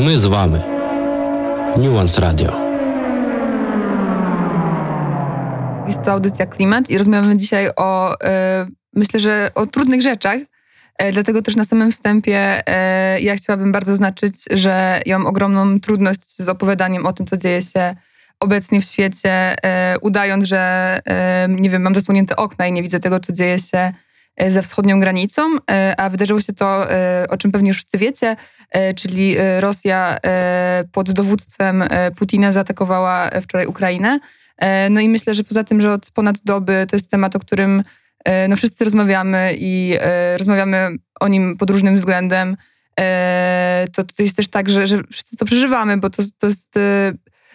My z wami. Nuance Radio. Jest to audycja Klimat i rozmawiamy dzisiaj o, e, myślę, że o trudnych rzeczach. E, dlatego też na samym wstępie e, ja chciałabym bardzo zaznaczyć, że ja mam ogromną trudność z opowiadaniem o tym, co dzieje się obecnie w świecie, e, udając, że nie wiem, mam zasłonięte okna i nie widzę tego, co dzieje się za wschodnią granicą, e, a wydarzyło się to, e, o czym pewnie już wszyscy wiecie, E, czyli e, Rosja e, pod dowództwem Putina zaatakowała wczoraj Ukrainę. No i myślę, że poza tym, że od ponad doby to jest temat, o którym no wszyscy rozmawiamy i rozmawiamy o nim pod różnym względem, to, to jest też tak, że, że wszyscy to przeżywamy, bo to, to jest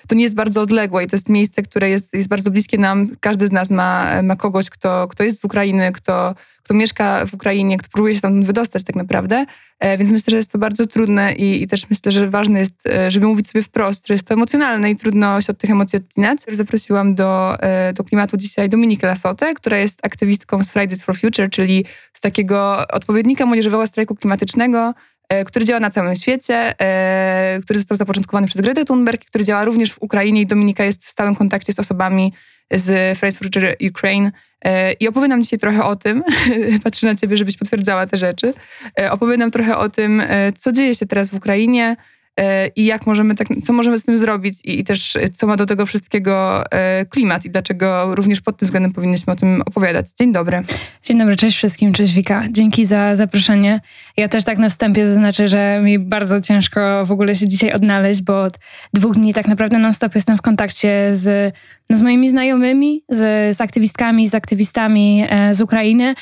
to nie jest bardzo odległe i to jest miejsce, które jest, jest bardzo bliskie nam. Każdy z nas ma, ma kogoś, kto, kto jest z Ukrainy, kto, kto mieszka w Ukrainie, kto próbuje się tam wydostać tak naprawdę. E, więc myślę, że jest to bardzo trudne i, i, też myślę, że ważne jest, e, żeby mówić sobie wprost, że jest to emocjonalne i trudno się od tych emocji odcinać. Zaprosiłam do, e, do klimatu dzisiaj Dominikę Lasotę, która jest aktywistką z Fridays for Future, czyli z takiego odpowiednika młodzieżowego strajku klimatycznego, który działa na całym świecie, e, który został zapoczątkowany przez Gretę Thunberg, który działa również w Ukrainie i Dominika jest w stałym kontakcie z osobami z Fridays for Ukraine e, i opowie nam dzisiaj trochę o tym, patrzę na ciebie, żebyś potwierdzała te rzeczy, opowie nam trochę o tym, co dzieje się teraz w Ukrainie, E, i jak możemy tak, co możemy z tym zrobić i, i, też e, co ma do tego wszystkiego e, klimat i dlaczego również pod tym względem powinniśmy o tym opowiadać. Dzień dobry. Dzień dobry, cześć wszystkim, cześć Wika. Dzięki za zaproszenie. Ja też tak na wstępie zaznaczę, że mi bardzo ciężko w ogóle się dzisiaj odnaleźć, bo od dwóch dni tak naprawdę non-stop jestem w kontakcie z z moimi znajomymi, z, z aktywistkami, z aktywistami e, z Ukrainy,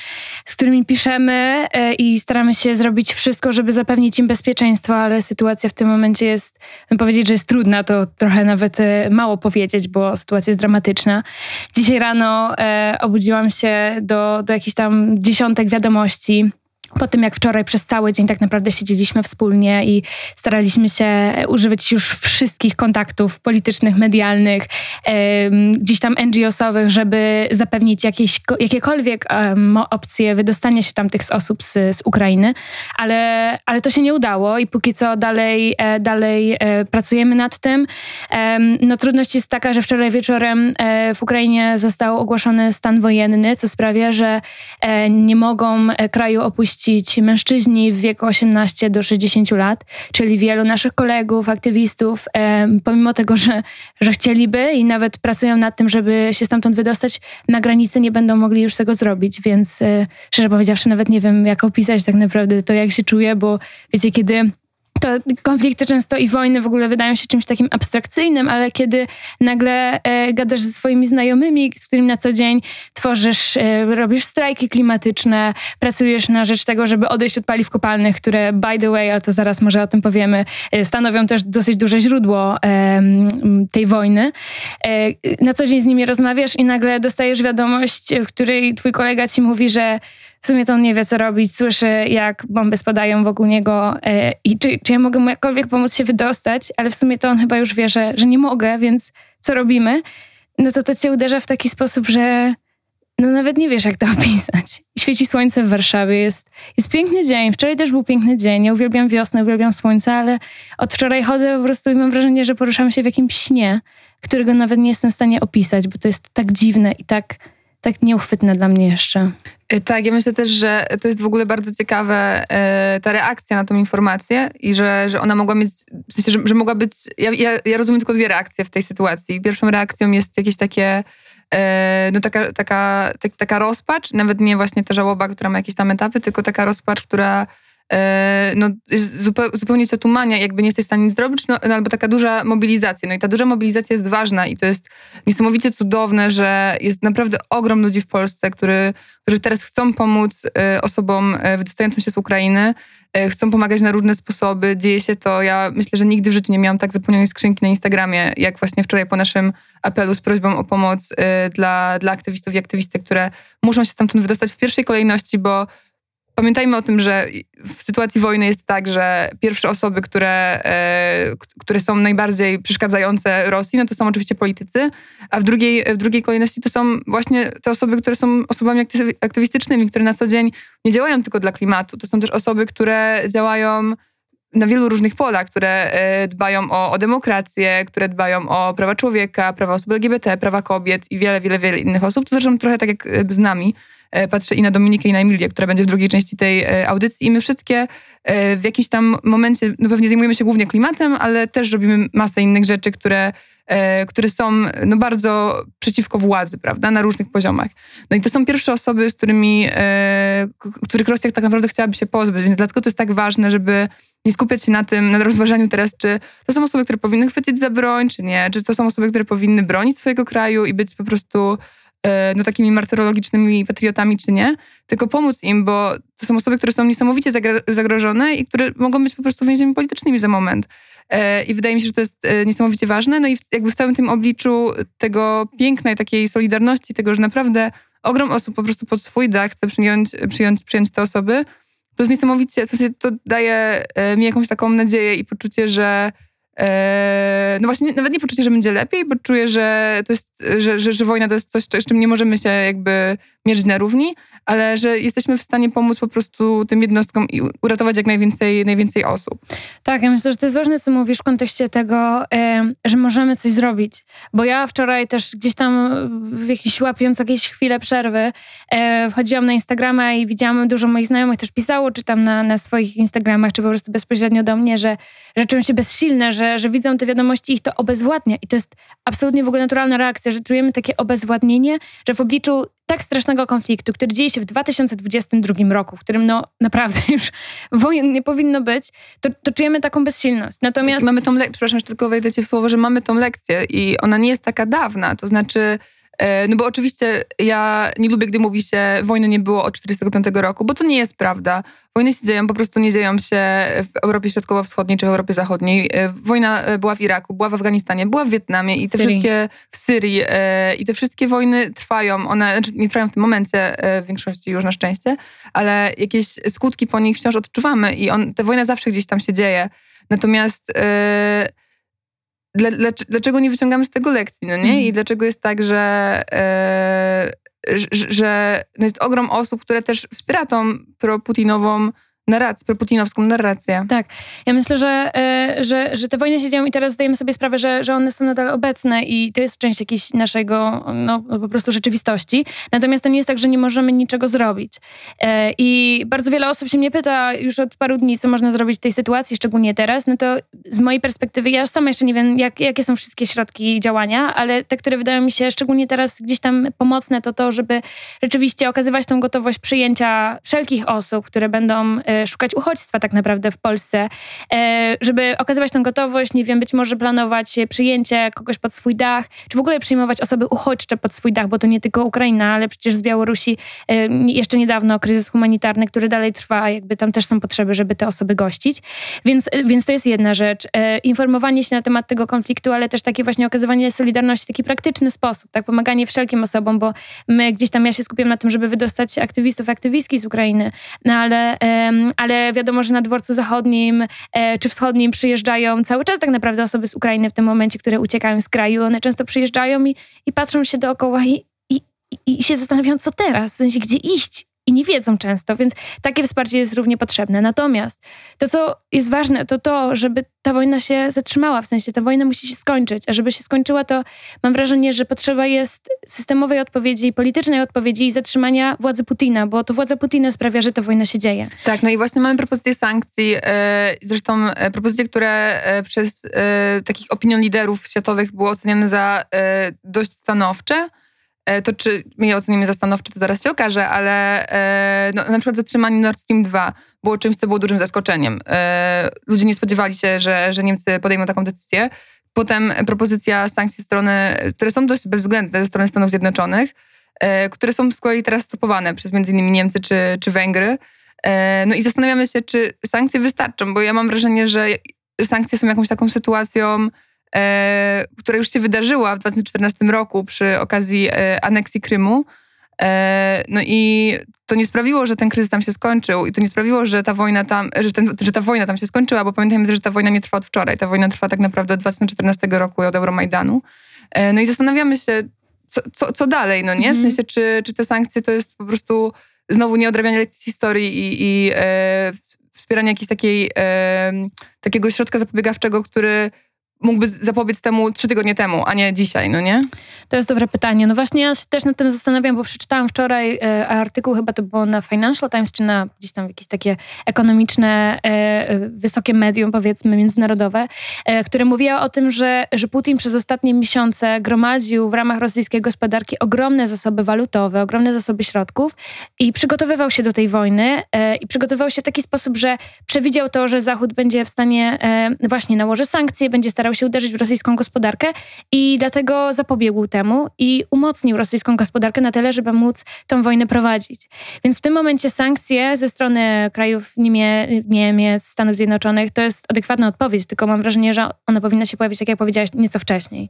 z którymi piszemy e, i staramy się zrobić wszystko, żeby zapewnić im bezpieczeństwo, ale sytuacja w tym momencie jest, bym powiedzieć, że jest trudna, to trochę nawet e, mało powiedzieć, bo sytuacja jest dramatyczna. Dzisiaj rano obudziłam się do, do jakichś tam dziesiątek wiadomości po tym, jak wczoraj przez cały dzień tak naprawdę siedzieliśmy wspólnie i staraliśmy się używać już wszystkich kontaktów politycznych, medialnych, gdzieś tam NGO-sowych, żeby zapewnić jakieś, jakiekolwiek opcje wydostania się tam tych osób z, z Ukrainy, ale, ale to się nie udało i póki co dalej, e, dalej e, pracujemy nad tym. No trudność jest taka, że wczoraj wieczorem e, w Ukrainie został ogłoszony stan wojenny, co sprawia, że nie mogą kraju opuścić mężczyźni w wieku 18 do 60 lat, czyli wielu naszych kolegów, aktywistów, pomimo tego, że, że chcieliby i nawet pracują nad tym, żeby się stamtąd wydostać, na granicy nie będą mogli już tego zrobić, więc e, szczerze powiedziawszy nawet nie wiem, jak opisać tak naprawdę to, jak się czuję, bo wiecie, kiedy to konflikty często i wojny w ogóle wydają się czymś takim abstrakcyjnym, ale kiedy nagle e, gadasz ze swoimi znajomymi, z którymi na co dzień tworzysz, e, robisz strajki klimatyczne, pracujesz na rzecz tego, żeby odejść od paliw kopalnych, które by the way, a to zaraz może o tym powiemy, e, stanowią też dosyć duże źródło e, tej wojny. E, na co dzień z nimi rozmawiasz i nagle dostajesz wiadomość, w której twój kolega ci mówi, że w sumie to on nie wie, co robić. Słyszy, jak bomby spadają wokół niego e, i czy, czy ja mogę mu jakkolwiek pomóc się wydostać, ale w sumie to on chyba już wie, że, że nie mogę, więc co robimy? No to to cię uderza w taki sposób, że no nawet nie wiesz, jak to opisać. Świeci słońce w Warszawie, jest, jest piękny dzień. Wczoraj też był piękny dzień. Ja uwielbiam wiosnę, uwielbiam słońce, ale od wczoraj chodzę po prostu i mam wrażenie, że poruszam się w jakimś śnie, którego nawet nie jestem w stanie opisać, bo to jest tak dziwne i tak tak nieuchwytne dla mnie jeszcze. Y, tak, ja myślę też, że to jest w ogóle bardzo ciekawe y, ta reakcja na tą informację i że, że ona mogła mieć, w sensie, że, że mogła być, ja, ja, ja rozumiem tylko dwie reakcje w tej sytuacji. Pierwszą reakcją jest jakieś takie y, no taka, taka, tak, taka rozpacz, nawet nie właśnie ta żałoba, która ma jakieś tam etapy, tylko taka rozpacz, która no, zupełnie się tumania, jakby nie jesteś w stanie nic zrobić, no, no, albo taka duża mobilizacja. No i ta duża mobilizacja jest ważna i to jest niesamowicie cudowne, że jest naprawdę ogrom ludzi w Polsce, który, którzy teraz chcą pomóc e, osobom e, wydostającym się z Ukrainy, chcą pomagać na różne sposoby. Dzieje się to, ja myślę, że nigdy w życiu nie miałam tak zapełnionej skrzynki na Instagramie, jak właśnie wczoraj po naszym apelu z prośbą o pomoc dla, dla aktywistów i aktywistek, które muszą się stamtąd wydostać w pierwszej kolejności, bo Pamiętajmy o tym, że w sytuacji wojny jest tak, że pierwsze osoby, które, e, które są najbardziej przeszkadzające Rosji, no to są oczywiście politycy, a w drugiej, w drugiej kolejności to są właśnie te osoby, które są osobami aktywistycznymi, które na co dzień nie działają tylko dla klimatu. To są też osoby, które działają na wielu różnych polach, które dbają o, o demokrację, które dbają o prawa człowieka, prawa osób LGBT, prawa kobiet i wiele, wiele, wiele innych osób. To zresztą trochę tak jak z nami. Patrzę i na Dominikę, i na Emilię, która będzie w drugiej części tej audycji. I my wszystkie w jakimś tam momencie, no pewnie zajmujemy się głównie klimatem, ale też robimy masę innych rzeczy, które E, które są no, bardzo przeciwko władzy, prawda, na różnych poziomach. No i to są pierwsze osoby, z którymi, e, których Rosja tak naprawdę chciałaby się pozbyć, więc dlatego to jest tak ważne, żeby nie skupiać się na tym, na rozważaniu teraz, czy to są osoby, które powinny chwycić za broń, czy nie, czy to są osoby, które powinny bronić swojego kraju i być po prostu e, no, takimi martyrologicznymi patriotami, czy nie, tylko pomóc im, bo to są osoby, które są niesamowicie zagrożone i które mogą być po prostu więźniami politycznymi za moment. E, I wydaje mi się, że to jest e, niesamowicie ważne. No i jakby w całym tym obliczu tego pięknej takiej solidarności, tego, że naprawdę ogrom osób po prostu pod swój dach chce przyjąć, przyjąć, przyjąć te osoby, to jest niesamowicie, w sensie to daje e, mi jakąś taką nadzieję i poczucie, że no właśnie, nawet nie poczucie, że będzie lepiej, bo czuję, że to jest, że, że, że wojna to jest coś, z czym nie możemy się jakby mierzyć na równi, ale że jesteśmy w stanie pomóc po prostu tym jednostkom i uratować jak najwięcej, najwięcej osób. Tak, ja myślę, że to jest ważne, co mówisz w kontekście tego, że możemy coś zrobić. Bo ja wczoraj też gdzieś tam w jakiś łapiąc jakieś chwile przerwy e, wchodziłam na Instagrama i widziałam dużo moich znajomych też pisało, czy tam na, na swoich Instagramach, czy po prostu bezpośrednio do mnie, że, że się bezsilne, że, że widzą te wiadomości ich to obezwładnia. I to jest absolutnie w ogóle naturalna reakcja, że czujemy takie obezwładnienie, że w obliczu tak strasznego konfliktu, który dzieje się w 2022 roku, w którym no naprawdę już wojen nie powinno być, to, to czujemy taką bezsilność. Natomiast... Mamy tą lekcję, przepraszam, że tylko wejdę ci w słowo, że mamy tą lekcję i ona nie jest taka dawna, to znaczy no bo oczywiście ja nie lubię, gdy mówi się, wojny nie było od 1945 roku, bo to nie jest prawda. Wojny się dzieją, po prostu nie dzieją się w Europie Środkowo-Wschodniej czy w Europie Zachodniej. E, wojna e, była w Iraku, była w Afganistanie, była w Wietnamie i te Syrii. wszystkie w Syrii i te wszystkie wojny trwają. One znaczy nie trwają w tym momencie w większości już na szczęście, ale jakieś skutki po nich wciąż odczuwamy i on, ta wojna zawsze gdzieś tam się dzieje. Natomiast dlaczego nie wyciągamy z tego lekcji, no nie? Mhm. I dlaczego jest tak, że, e, że, że no jest ogrom osób, które też wspiera tą pro-Putinową narrację, proputinowską narrację. Tak. Ja myślę, że, e, że, że te wojny się dzieją i teraz zdajemy sobie sprawę, że, że one są nadal obecne i to jest część jakiejś naszego no, po prostu rzeczywistości. Natomiast to nie jest tak, że nie możemy niczego zrobić. E, I bardzo wiele osób się mnie pyta już od paru dni, co można zrobić w tej sytuacji, szczególnie teraz. No to z mojej perspektywy, ja sama jeszcze nie wiem, jak, jakie są wszystkie środki działania, ale te, które wydają mi się szczególnie teraz gdzieś tam pomocne, to to, żeby rzeczywiście okazywać tą gotowość przyjęcia wszelkich osób, które będą e, szukać uchodźstwa tak naprawdę w Polsce, e, żeby okazywać tę gotowość, nie wiem, być może planować przyjęcie kogoś pod swój dach, czy w ogóle przyjmować osoby uchodźcze pod swój dach, bo to nie tylko Ukraina, ale przecież z Białorusi e, jeszcze niedawno kryzys humanitarny, który dalej trwa, jakby tam też są potrzeby, żeby te osoby gościć. Więc, więc to jest jedna rzecz. Informowanie się na temat tego konfliktu, ale też takie właśnie okazywanie solidarności w taki praktyczny sposób, tak, pomaganie wszelkim osobom, bo my gdzieś tam, ja się skupiam na tym, żeby wydostać aktywistów, aktywistki z Ukrainy, no ale ale wiadomo, że na dworcu zachodnim e, czy wschodnim przyjeżdżają cały czas tak naprawdę osoby z Ukrainy w tym momencie, które uciekają z kraju. One często przyjeżdżają i, i patrzą się dookoła i, i, i się zastanawiają, co teraz, w sensie gdzie iść i nie wiedzą często, więc takie wsparcie jest równie potrzebne. Natomiast to, co jest ważne, to to, żeby ta wojna się zatrzymała, w sensie ta wojna musi się skończyć, a żeby się skończyła, to mam wrażenie, że potrzeba jest systemowej odpowiedzi, politycznej odpowiedzi i zatrzymania władzy Putina, bo to władza Putina sprawia, że ta wojna się dzieje. Tak, no i właśnie mamy propozycje sankcji, e, zresztą e, propozycje, które e, przez takich opinion liderów światowych było oceniane za dość stanowcze, to czy my je ocenimy za stanowcze, to zaraz się okaże, ale e, no, na przykład zatrzymanie Nord Stream 2 było czymś, co było dużym zaskoczeniem. E, ludzie nie spodziewali się, że, że Niemcy podejmą taką decyzję. Potem propozycja sankcji strony, które są dość bezwzględne ze strony Stanów Zjednoczonych, które są z kolei teraz stopowane przez innymi Niemcy czy, czy Węgry. No i zastanawiamy się, czy sankcje wystarczą, bo ja mam wrażenie, że sankcje są jakąś taką sytuacją, e, która już się wydarzyła w 2014 roku przy okazji e, aneksji Krymu. E, no i to nie sprawiło, że ten kryzys tam się skończył i to nie sprawiło, że ta wojna tam, że, ten, że ta wojna tam się skończyła, bo pamiętajmy, że ta wojna nie trwa od wczoraj. Ta wojna trwa tak naprawdę od 2014 roku i od Euromajdanu. E, no i zastanawiamy się, co, co, co dalej, no nie? W mhm. sensie, czy, czy te sankcje to jest po prostu znowu nieodrabianie lekcji historii i, i e, wspieranie jakiejś takiej, e, takiego środka zapobiegawczego, który mógłby zapobiec temu trzy tygodnie temu, a nie dzisiaj, no nie? To jest dobre pytanie. No właśnie ja się też nad tym zastanawiam, bo przeczytałam wczoraj e, artykuł, chyba to było na Financial Times, czy na gdzieś tam jakieś takie ekonomiczne, e, e wysokie medium, powiedzmy, międzynarodowe, e, które mówiło o tym, że, że Putin przez ostatnie miesiące gromadził w ramach rosyjskiej gospodarki ogromne zasoby walutowe, ogromne zasoby środków i przygotowywał się do tej wojny e, i przygotowywał się w taki sposób, że przewidział to, że Zachód będzie w stanie e, właśnie nałożyć sankcje, będzie starał starał się uderzyć w rosyjską gospodarkę i dlatego zapobiegł temu i umocnił rosyjską gospodarkę na tyle, żeby móc tą wojnę prowadzić. Więc w tym momencie sankcje ze strony krajów Niemie, Niemiec, Stanów Zjednoczonych to jest adekwatna odpowiedź, tylko mam wrażenie, że ona powinna się pojawić, tak jak powiedziałaś, nieco wcześniej.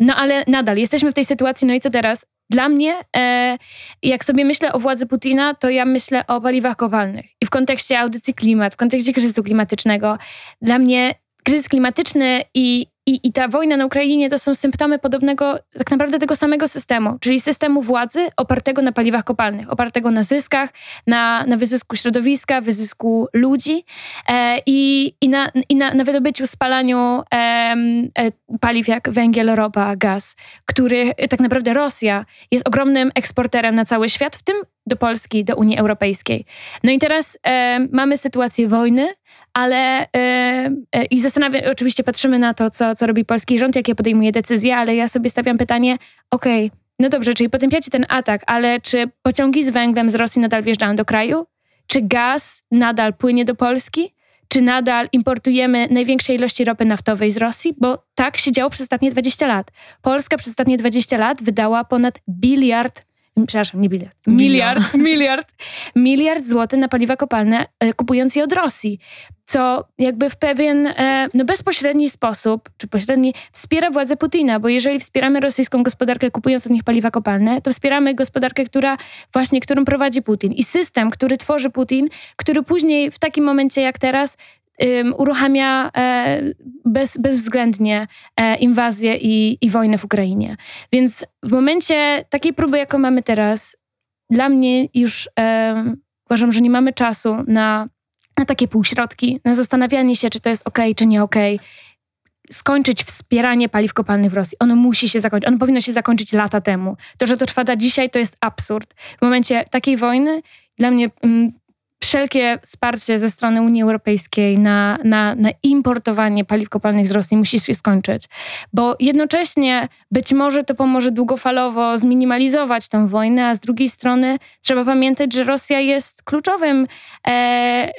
No ale nadal jesteśmy w tej sytuacji, no i co teraz? Dla mnie, e, jak sobie myślę o władzy Putina, to ja myślę o paliwach kopalnych. I w kontekście audycji klimat, w kontekście kryzysu klimatycznego, dla mnie kryzys klimatyczny i, i, i ta wojna na Ukrainie to są symptomy podobnego, tak naprawdę tego samego systemu, czyli systemu władzy opartego na paliwach kopalnych, opartego na zyskach, na, na wyzysku środowiska, wyzysku ludzi e, i, i, na, i na, na wydobyciu, spalaniu e, e, paliw jak węgiel, ropa, gaz, który tak naprawdę Rosja jest ogromnym eksporterem na cały świat, w tym do Polski, do Unii Europejskiej. No i teraz e, mamy sytuację wojny, ale yy, i zastanawiam, oczywiście patrzymy na to, co, co robi polski rząd, jakie podejmuje decyzje, ale ja sobie stawiam pytanie, okej, okay, no dobrze, czyli potępiacie ten atak, ale czy pociągi z węglem z Rosji nadal wjeżdżają do kraju? Czy gaz nadal płynie do Polski? Czy nadal importujemy największe ilości ropy naftowej z Rosji? Bo tak się działo przez ostatnie 20 lat. Polska przez ostatnie 20 lat wydała ponad biliard przepraszam, nie biliard, miliard, miliard, miliard złotych na paliwa kopalne, e, kupując je od Rosji co jakby w pewien e, no bezpośredni sposób, czy pośredni, wspiera władzę Putina, bo jeżeli wspieramy rosyjską gospodarkę kupując od nich paliwa kopalne, to wspieramy gospodarkę, która właśnie, którą prowadzi Putin. I system, który tworzy Putin, który później w takim momencie jak teraz um, uruchamia e, bez, bezwzględnie e, inwazję i, i wojnę w Ukrainie. Więc w momencie takiej próby, jaką mamy teraz, dla mnie już e, uważam, że nie mamy czasu na, na takie półśrodki, na zastanawianie się, czy to jest ok, czy nie ok. Skończyć wspieranie paliw kopalnych w Rosji. Ono musi się zakończyć. Ono powinno się zakończyć lata temu. To, że to trwa do dzisiaj, to jest absurd. W momencie takiej wojny dla mnie mm, wszelkie wsparcie ze strony Unii Europejskiej na, na, na importowanie paliw kopalnych z Rosji musi się skończyć, bo jednocześnie być może to pomoże długofalowo zminimalizować tę wojnę, a z drugiej strony trzeba pamiętać, że Rosja jest kluczowym, e,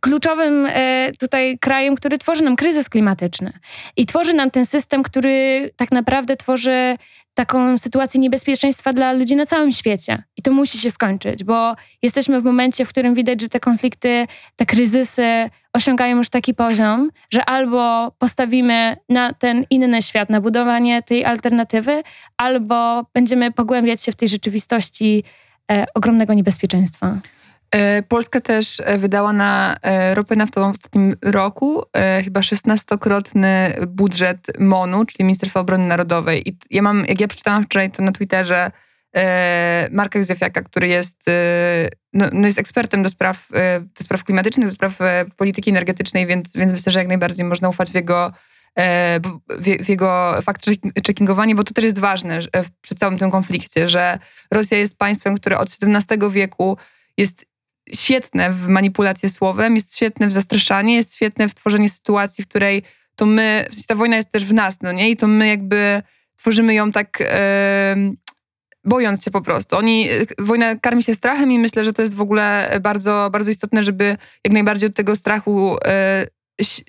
kluczowym e, tutaj krajem, który tworzy nam kryzys klimatyczny i tworzy nam ten system, który tak naprawdę tworzy taką sytuację niebezpieczeństwa dla ludzi na całym świecie. I to musi się skończyć, bo jesteśmy w momencie, w którym widać, że te konflikty, te kryzysy osiągają już taki poziom, że albo postawimy na ten inny świat, na budowanie tej alternatywy, albo będziemy pogłębiać się w tej rzeczywistości e, ogromnego niebezpieczeństwa. E, Polska też e, wydała na e, ropę naftową w ostatnim roku chyba 16-krotny budżet MONU, czyli Ministerstwa Obrony Narodowej. I ja mam, jak ja przeczytałam wczoraj to na Twitterze, Marka Józefiaka, który jest, no, no, jest ekspertem do spraw, do spraw klimatycznych, do spraw polityki energetycznej, więc, więc myślę, że jak najbardziej można ufać w jego, w, jego fact-checkingowanie, bo to też jest ważne przy całym tym konflikcie, że Rosja jest państwem, które od XVII wieku jest świetne w manipulację słowem, jest świetne w zastraszanie, jest świetne w tworzenie sytuacji, w której to my, ta wojna jest też w nas, no nie? I to my jakby tworzymy ją tak e, bojąc się po prostu. Oni, wojna karmi się strachem i myślę, że to jest w ogóle bardzo, bardzo istotne, żeby jak najbardziej od tego strachu e,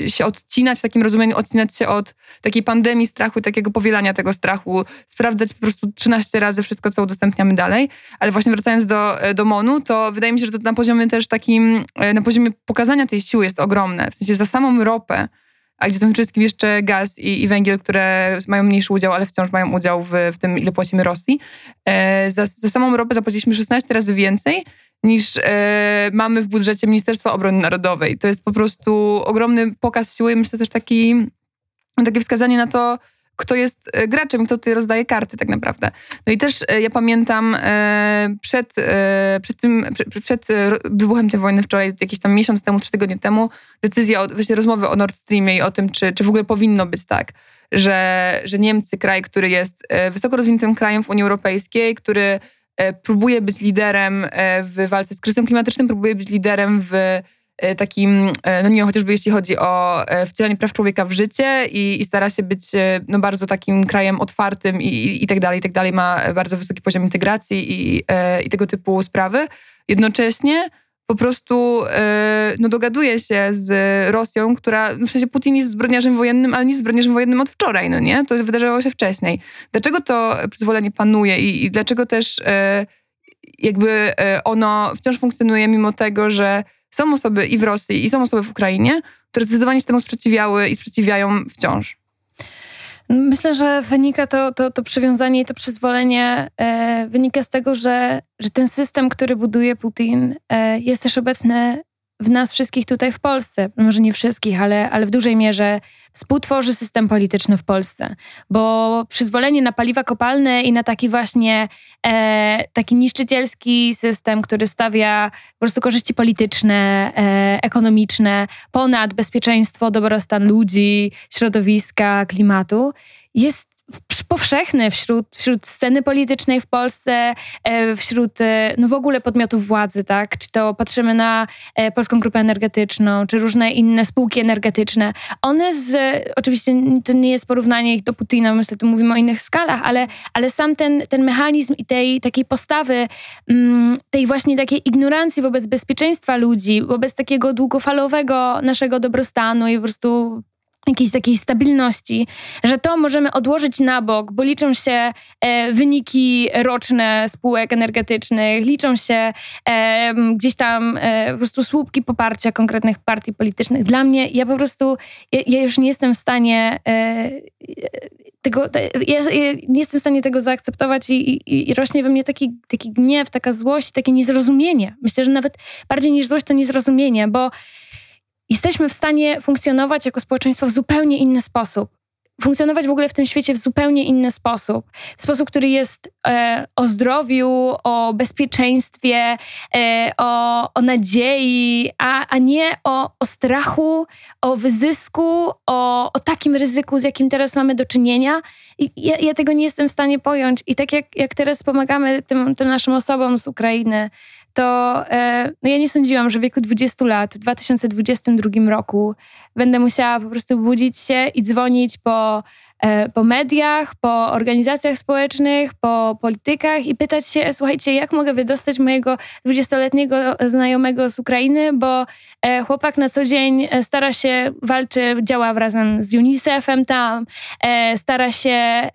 się odcinać w takim rozumieniu, odcinać się od takiej pandemii strachu, takiego powielania tego strachu, sprawdzać po prostu 13 razy wszystko, co udostępniamy dalej. Ale właśnie wracając do, do MONU, to wydaje mi się, że to na poziomie też takim, e, na poziomie pokazania tej siły jest ogromne. W sensie za samą ropę, a gdzie tym wszystkim jeszcze gaz i, i, węgiel, które mają mniejszy udział, ale wciąż mają udział w, w tym, ile płacimy Rosji. E, za, za samą ropę zapłaciliśmy 16 razy więcej niż e, mamy w budżecie Ministerstwa Obrony Narodowej. To jest po prostu ogromny pokaz siły i myślę też taki, takie wskazanie na to, kto jest e, graczem, kto tutaj rozdaje karty tak naprawdę. No i też ja pamiętam przed, przed, tym, przed, przed wybuchem tej wojny wczoraj, jakiś tam miesiąc temu, trzy tygodnie temu, decyzja, o, właśnie rozmowy o Nord Streamie i o tym, czy, czy w ogóle powinno być tak, że, że Niemcy, kraj, który jest wysoko rozwiniętym krajem w Unii Europejskiej, który próbuje być liderem w walce z kryzysem klimatycznym, próbuje być liderem w E, takim, e, no nie wiem, chociażby jeśli chodzi o e, wcielanie praw człowieka w życie i, i stara się być no bardzo takim krajem otwartym i, i, i tak dalej, i tak dalej. Ma bardzo wysoki poziom integracji i, i tego typu sprawy. Jednocześnie po prostu no, dogaduje się z Rosją, która, w sensie Putin jest zbrodniarzem wojennym, ale nie zbrodniarzem wojennym od wczoraj, no nie? To wydarzyło się wcześniej. Dlaczego to przyzwolenie panuje i, i dlaczego też jakby ono wciąż funkcjonuje mimo tego, że są osoby i w Rosji, i są osoby w Ukrainie, które zdecydowanie się temu sprzeciwiały i sprzeciwiają wciąż. Myślę, że wynika to, to, to przywiązanie i to przyzwolenie e, wynika z tego, że, że ten system, który buduje Putin, e, jest też obecny w nas wszystkich tutaj w Polsce, może nie wszystkich, ale, ale w dużej mierze współtworzy system polityczny w Polsce. Bo przyzwolenie na paliwa kopalne i na taki właśnie e, taki niszczycielski system, który stawia po prostu korzyści polityczne, e, ekonomiczne ponad bezpieczeństwo, dobrostan ludzi, środowiska, klimatu, jest powszechny wśród, wśród sceny politycznej w Polsce, e, wśród e, no w ogóle podmiotów władzy, tak? Czy to patrzymy na e, Polską Grupę Energetyczną, czy różne inne spółki energetyczne. One z, oczywiście to nie jest porównanie ich do Putina, myślę, tu mówimy o innych skalach, ale, ale sam ten, ten mechanizm i tej takiej postawy, mm, tej właśnie takiej ignorancji wobec bezpieczeństwa ludzi, wobec takiego długofalowego naszego dobrostanu i po prostu jakiejś takiej stabilności, że to możemy odłożyć na bok, bo liczą się e, wyniki roczne spółek energetycznych, liczą się e, gdzieś tam e, po prostu słupki poparcia konkretnych partii politycznych. Dla mnie, ja po prostu, ja, ja już nie jestem w stanie e, tego, ja, ja, nie jestem w stanie tego zaakceptować i, i, i, rośnie we mnie taki, taki gniew, taka złość, takie niezrozumienie. Myślę, że nawet bardziej niż złość to niezrozumienie, bo jesteśmy w stanie funkcjonować jako społeczeństwo w zupełnie inny sposób. Funkcjonować w ogóle w tym świecie w zupełnie inny sposób. Sposób, który jest e, o zdrowiu, o bezpieczeństwie, e, o, o nadziei, a, a nie o, o strachu, o wyzysku, o, o takim ryzyku, z jakim teraz mamy do czynienia. I ja, ja tego nie jestem w stanie pojąć. I tak jak, jak teraz pomagamy tym, tym naszym osobom z Ukrainy, to e, no ja nie sądziłam, że w wieku 20 lat, w 2022 roku, będę musiała po prostu budzić się i dzwonić po E, po mediach, po organizacjach społecznych, po politykach i pytać się, słuchajcie, jak mogę wydostać mojego 20-letniego znajomego z Ukrainy, bo e, chłopak na co dzień e, stara się, walczy, działa razem z UNICEF-em tam, stara się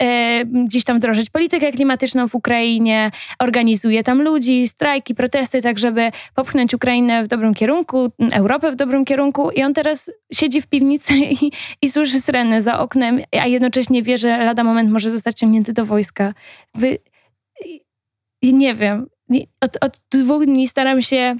gdzieś tam wdrożyć politykę klimatyczną w Ukrainie, organizuje tam ludzi, strajki, protesty, tak żeby popchnąć Ukrainę w dobrym kierunku, Europę w dobrym kierunku. I on teraz siedzi w piwnicy i, i słyszy syreny za oknem, a jednocześnie wie, że lada moment może zostać ciągnięty do wojska. Wy, nie wiem. Od, od dwóch dni staram się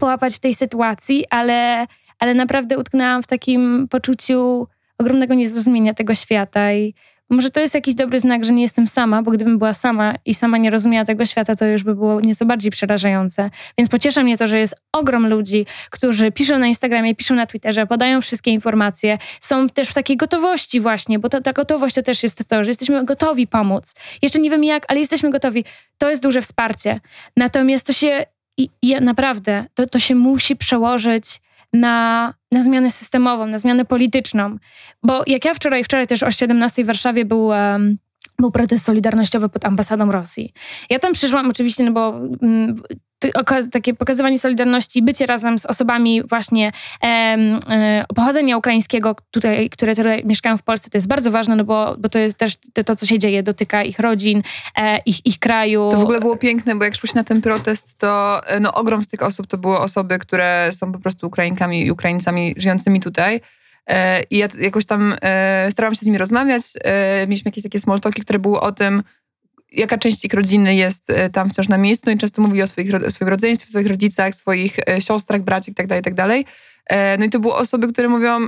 połapać w tej sytuacji, ale, ale naprawdę utknęłam w takim poczuciu ogromnego niezrozumienia tego świata i może to jest jakiś dobry znak, że nie jestem sama, bo gdybym była sama i sama nie rozumiała tego świata, to już by było nieco bardziej przerażające. Więc pociesza mnie to, że jest ogrom ludzi, którzy piszą na Instagramie, piszą na Twitterze, podają wszystkie informacje, są też w takiej gotowości właśnie, bo to, ta gotowość to też jest to, że jesteśmy gotowi pomóc. Jeszcze nie wiem jak, ale jesteśmy gotowi. To jest duże wsparcie. Natomiast to się, i, i naprawdę, to, to się musi przełożyć na, na zmianę systemową, na zmianę polityczną. Bo jak ja wczoraj, wczoraj też o 17 w Warszawie był... Um, był protest solidarnościowy pod ambasadą Rosji. Ja tam przyszłam oczywiście, no bo mm, takie pokazywanie solidarności, bycie razem z osobami właśnie e, pochodzenia ukraińskiego, tutaj, które tutaj mieszkają w Polsce, to jest bardzo ważne, no bo, bo to jest też to, to co się dzieje, dotyka ich rodzin, e, ich, ich kraju. To w ogóle było piękne, bo jak szłyś na ten protest, to e, no, ogrom z tych osób to były osoby, które są po prostu Ukrainkami i Ukraińcami żyjącymi tutaj. E, I ja jakoś tam e, starałam się z nimi rozmawiać. E, mieliśmy jakieś takie small talki, które były o tym, jaka część ich rodziny jest e, tam wciąż na miejscu no i często mówi o, swoich, swoim rodzeństwie, swoich rodzicach, swoich e, siostrach, braciach itd., tak itd. Tak e, no i to były osoby, które mówią,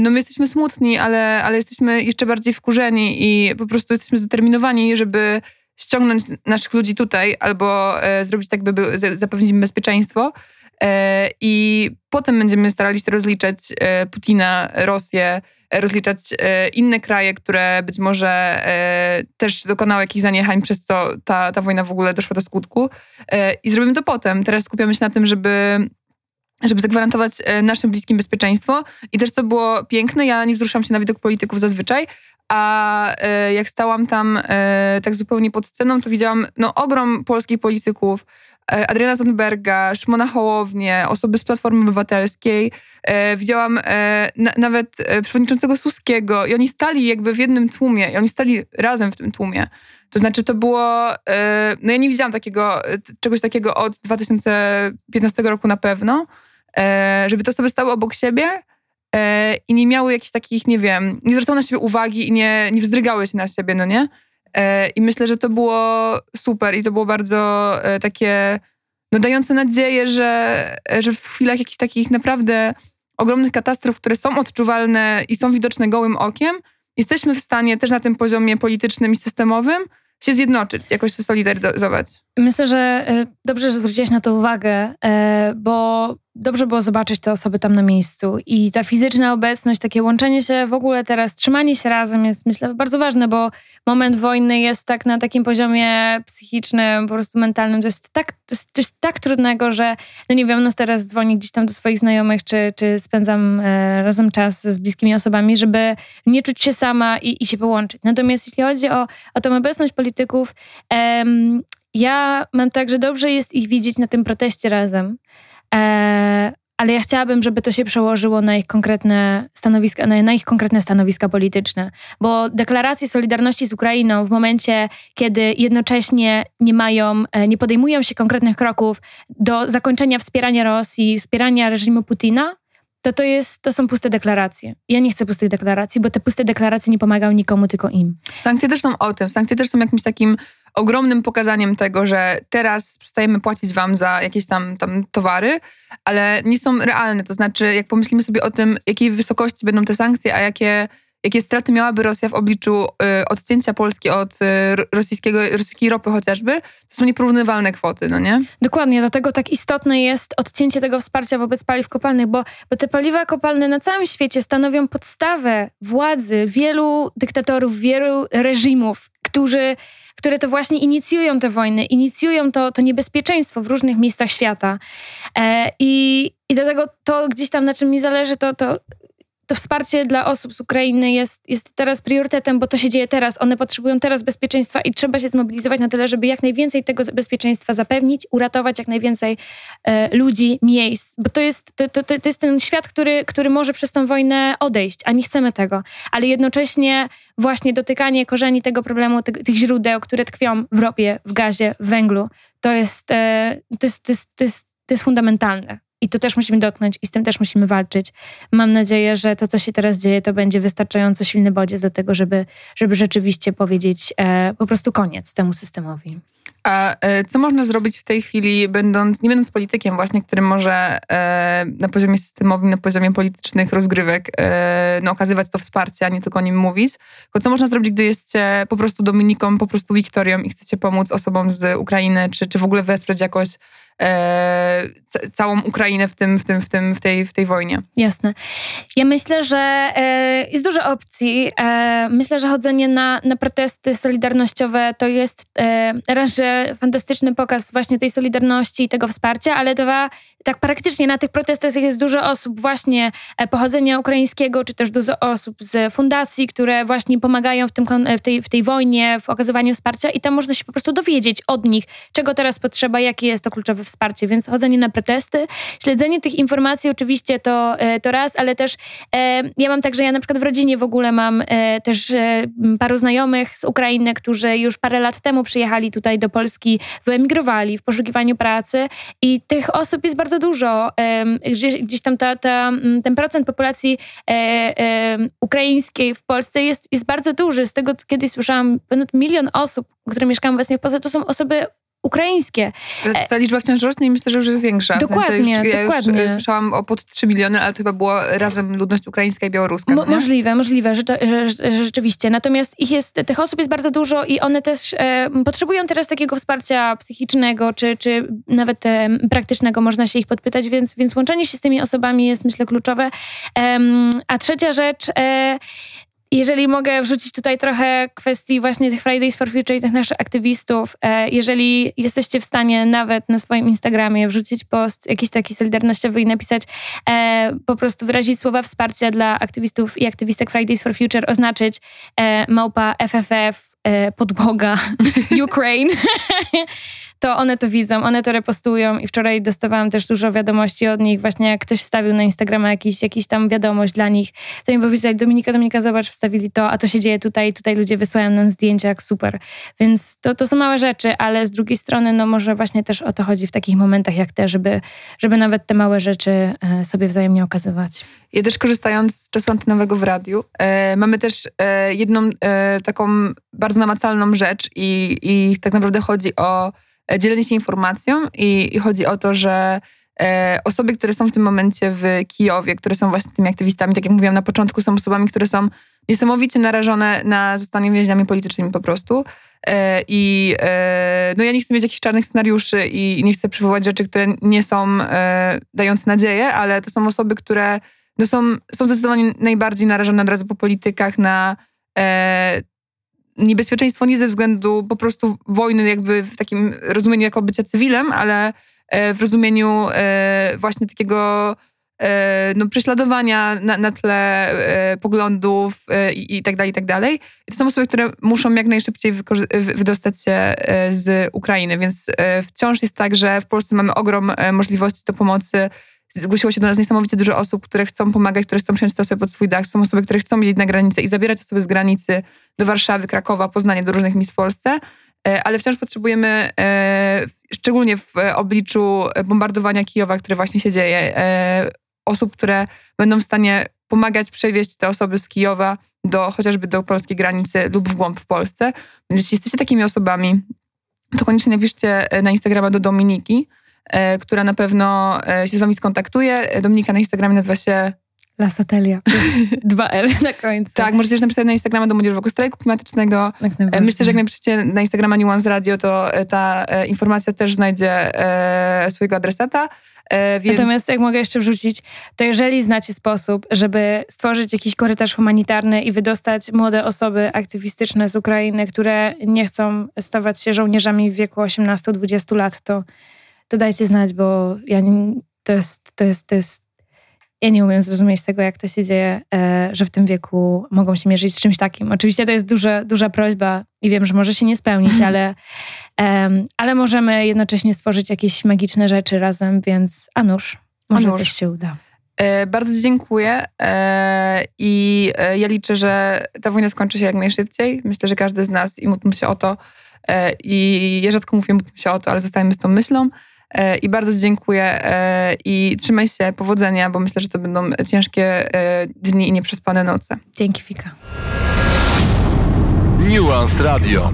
no my jesteśmy smutni, ale, ale jesteśmy jeszcze bardziej wkurzeni i po prostu jesteśmy zdeterminowani, żeby ściągnąć naszych ludzi tutaj albo zrobić tak, by zapewnić im bezpieczeństwo. I potem będziemy starali się rozliczać Putina, Rosję, rozliczać e, inne kraje, które być może też dokonały jakichś zaniechań, przez co ta, ta wojna w ogóle doszła do skutku. I zrobimy to potem. Teraz skupiamy się na tym, żeby żeby zagwarantować naszym bliskim bezpieczeństwo. I też co było piękne, ja nie wzruszam się na widok polityków zazwyczaj, a jak stałam tam tak zupełnie pod sceną, to widziałam no, ogrom polskich polityków, E, Adriana Zandberga, Szymona Hołownię, osoby z Platformy Obywatelskiej. E, widziałam e, na, nawet e, przewodniczącego Suskiego i oni stali jakby w jednym tłumie i oni stali razem w tym tłumie. To znaczy to było, e, no ja nie widziałam takiego, e, czegoś takiego od 2015 roku na pewno, żeby te osoby stały obok siebie i nie miały jakichś takich, nie wiem, nie zwracały na siebie uwagi i nie, nie wzdrygały się na siebie, no nie? E, I myślę, że to było super i to było bardzo e, takie no, dające nadzieję, że, że w chwilach jakichś takich naprawdę ogromnych katastrof, które są odczuwalne i są widoczne gołym okiem, jesteśmy w stanie też na tym poziomie politycznym i systemowym się zjednoczyć, jakoś się solidaryzować. Myślę, że e, dobrze, że zwróciłeś na to uwagę, bo dobrze było zobaczyć te osoby tam na miejscu i ta fizyczna obecność, takie łączenie się w ogóle teraz, trzymanie się razem jest myślę bardzo ważne, bo moment wojny jest tak na takim poziomie psychicznym, po prostu mentalnym, to jest tak, to jest coś tak trudnego, że no nie wiem, no teraz dzwonię gdzieś tam do swoich znajomych, czy, czy spędzam e, razem czas z bliskimi osobami, żeby nie czuć się sama i, i się połączyć. Natomiast jeśli chodzi o, o tą obecność polityków, em, ja mam tak, że dobrze jest ich widzieć na tym proteście razem, ale ja chciałabym, żeby to się przełożyło na ich konkretne stanowiska, na, na, ich konkretne stanowiska polityczne. Bo deklaracje Solidarności z Ukrainą w momencie, kiedy jednocześnie nie mają, e, nie podejmują się konkretnych kroków do zakończenia wspierania Rosji, wspierania reżimu Putina, to to, jest, to są puste deklaracje. Ja nie chcę pustych deklaracji, bo te puste deklaracje nie pomagają nikomu, tylko im. Sankcje też są o tym. Sankcje też są jakimś takim ogromnym pokazaniem tego, że teraz przestajemy płacić wam za jakieś tam, tam towary, ale nie są realne. To znaczy, jak pomyślimy sobie o tym, jakiej wysokości będą te sankcje, a jakie, jakie straty miałaby Rosja w obliczu y, odcięcia Polski od y, rosyjskiego, rosyjskiej ropy chociażby, to są nieporównywalne kwoty, no nie? Dokładnie, dlatego tak istotne jest odcięcie tego wsparcia wobec paliw kopalnych, bo, bo te paliwa kopalne na całym świecie stanowią podstawę władzy wielu dyktatorów, wielu reżimów, którzy które to właśnie inicjują te wojny, inicjują to, to niebezpieczeństwo w różnych miejscach świata. E, i, I dlatego to gdzieś tam, na czym mi zależy, to, to to wsparcie dla osób z Ukrainy jest, jest teraz priorytetem, bo to się dzieje teraz. One potrzebują teraz bezpieczeństwa i trzeba się zmobilizować na tyle, żeby jak najwięcej tego bezpieczeństwa zapewnić, uratować jak najwięcej e, ludzi, miejsc. Bo to jest, to, to, to jest ten świat, który, który może przez tą wojnę odejść, a nie chcemy tego. Ale jednocześnie właśnie dotykanie korzeni tego problemu, tych, tych źródeł, które tkwią w ropie, w gazie, w węglu, to jest, e, to jest, to jest, to jest, to jest fundamentalne. I to też musimy dotknąć i z tym też musimy walczyć. Mam nadzieję, że to, co się teraz dzieje, to będzie wystarczająco silny bodziec do tego, żeby, żeby rzeczywiście powiedzieć e, po prostu koniec temu systemowi. A e, co można zrobić w tej chwili, będąc, nie będąc politykiem właśnie, który może e, na poziomie systemowym, na poziomie politycznych rozgrywek e, no, okazywać to wsparcie, a nie tylko o nim mówić. Tylko co można zrobić, gdy jesteście po prostu Dominiką, po prostu Wiktorią i chcecie pomóc osobom z Ukrainy, czy, czy w ogóle wesprzeć jakoś całą Ukrainę w, tym, w, tym, w, tym, w, tej, w tej wojnie. Jasne. Ja myślę, że e, jest dużo opcji. E, myślę, że chodzenie na, na protesty solidarnościowe to jest e, raz, że fantastyczny pokaz właśnie tej solidarności i tego wsparcia, ale dwa, tak praktycznie na tych protestach jest dużo osób właśnie e, pochodzenia ukraińskiego, czy też dużo osób z fundacji, które właśnie pomagają w, tym, w, tej, w tej wojnie, w okazywaniu wsparcia i tam można się po prostu dowiedzieć od nich, czego teraz potrzeba, jakie jest to kluczowe wsparcie. Więc chodzenie na protesty, śledzenie tych informacji oczywiście to, e, to raz, ale też e, ja mam tak, że ja na przykład w rodzinie w ogóle mam też paru znajomych z Ukrainy, którzy już parę lat temu przyjechali tutaj do Polski, wyemigrowali w poszukiwaniu pracy i tych osób jest bardzo dużo. Gdzieś, gdzieś tam ta, ta, ten procent populacji e, ukraińskiej w Polsce jest, jest bardzo duży. Z tego, kiedyś słyszałam, ponad milion osób, które mieszkają obecnie w Polsce, to są osoby ukraińskie. Ta liczba wciąż rośnie i myślę, że już jest większa. Dokładnie, w sensie już, ja dokładnie. już słyszałam o pod 3 miliony, ale to chyba było razem ludność ukraińska i białoruska. Mo- no możliwe, możliwe, rzeczywiście. Natomiast ich jest, tych osób jest bardzo dużo i one też e, potrzebują teraz takiego wsparcia psychicznego, czy, czy nawet e, praktycznego, można się ich podpytać, więc, więc łączenie się z tymi osobami jest myślę kluczowe. Em, a trzecia rzecz, e, jeżeli mogę wrzucić tutaj trochę kwestii właśnie tych Fridays for Future i tych naszych aktywistów, e, jeżeli jesteście w stanie nawet na swoim Instagramie wrzucić post jakiś taki solidarnościowy i napisać e, po prostu wyrazić słowa wsparcia dla aktywistów i aktywistek Fridays for Future, oznaczyć e, małpa FFF, podłoga Ukraine, to one to widzą, one to repostują i wczoraj dostawałam też dużo wiadomości od nich, właśnie jak ktoś wstawił na Instagrama jakiś, jakiś tam wiadomość dla nich, to mi powiedzieli, Dominika, Dominika, zobacz, wstawili to, a to się dzieje tutaj, tutaj ludzie wysyłają nam zdjęcia, jak super. Więc to, to są małe rzeczy, ale z drugiej strony, no może właśnie też o to chodzi w takich momentach jak te, żeby, żeby nawet te małe rzeczy e, sobie wzajemnie okazywać. Ja też korzystając z czasu antynowego w radiu, e, mamy też e, jedną e, taką bardzo namacalną rzecz i, i tak naprawdę chodzi o dzielenie się informacją i, i chodzi o to, że e, osoby, które są w tym momencie w Kijowie, które są właśnie tymi aktywistami, tak jak mówiłam na początku, są osobami, które są niesamowicie narażone na zostanie więźniami politycznymi po prostu. E, I e, no ja nie chcę mieć jakichś czarnych scenariuszy i nie chcę przywołać rzeczy, które nie są e, dające nadzieję, ale to są osoby, które no są, są zdecydowanie najbardziej narażone od razu po politykach na e, niebezpieczeństwo nie ze względu po prostu wojny jakby w takim rozumieniu jako bycia cywilem, ale e, w rozumieniu e, właśnie takiego e, no, prześladowania na, na tle poglądów i, tak dalej, i tak dalej. I to są osoby, które muszą jak najszybciej wydostać się z Ukrainy, więc wciąż jest tak, że w Polsce mamy ogrom możliwości do pomocy zgłosiło się do nas niesamowicie dużo osób, które chcą pomagać, które chcą przyjąć te osoby pod swój dach. Są osoby, które chcą jeździć na granicę i zabierać osoby z granicy do Warszawy, Krakowa, Poznania, do różnych miejsc w Polsce. E, Ale wciąż potrzebujemy, e, szczególnie w e, obliczu bombardowania Kijowa, które właśnie się dzieje, osób, które będą w stanie pomagać przewieźć te osoby z Kijowa do chociażby do polskiej granicy lub w głąb w Polsce. Więc jeśli jesteście takimi osobami, to koniecznie napiszcie na Instagrama do Dominiki, która na pewno e, się z wami skontaktuje. Dominika na Instagramie nazywa się... La Satelia. 2L na końcu. Tak, możecie też napisać na Instagrama do Młodzieżowego Strajku Klimatycznego. Jak E. Myślę, że jak napiszecie na Instagrama Nuance Radio, to e, ta e, informacja też znajdzie e, swojego adresata. E, Więc Natomiast jak mogę jeszcze wrzucić, to jeżeli znacie sposób, żeby stworzyć jakiś korytarz humanitarny i wydostać młode osoby aktywistyczne z Ukrainy, które nie chcą stawać się żołnierzami w wieku 18-20 lat, to, to dajcie znać, bo ja nie, to, jest, to, jest, to jest... Ja nie umiem zrozumieć tego, jak to się dzieje, e, że w tym wieku mogą się mierzyć z czymś takim. Oczywiście to jest duża, duża prośba i wiem, że może się nie spełnić, ale, ale możemy jednocześnie stworzyć jakieś magiczne rzeczy razem, więc a nuż, może nuż. coś się uda. E, Bardzo dziękuję e, i ja liczę, że ta wojna skończy się jak najszybciej. Myślę, że każdy z nas i módlmy się o to i ja rzadko mówię módlmy się o to, ale zostajemy z tą myślą i bardzo dziękuję e, i trzymaj się, powodzenia, bo myślę, że to będą ciężkie e, dni i nieprzespane noce. Dzięki, Fika. Nuance Radio.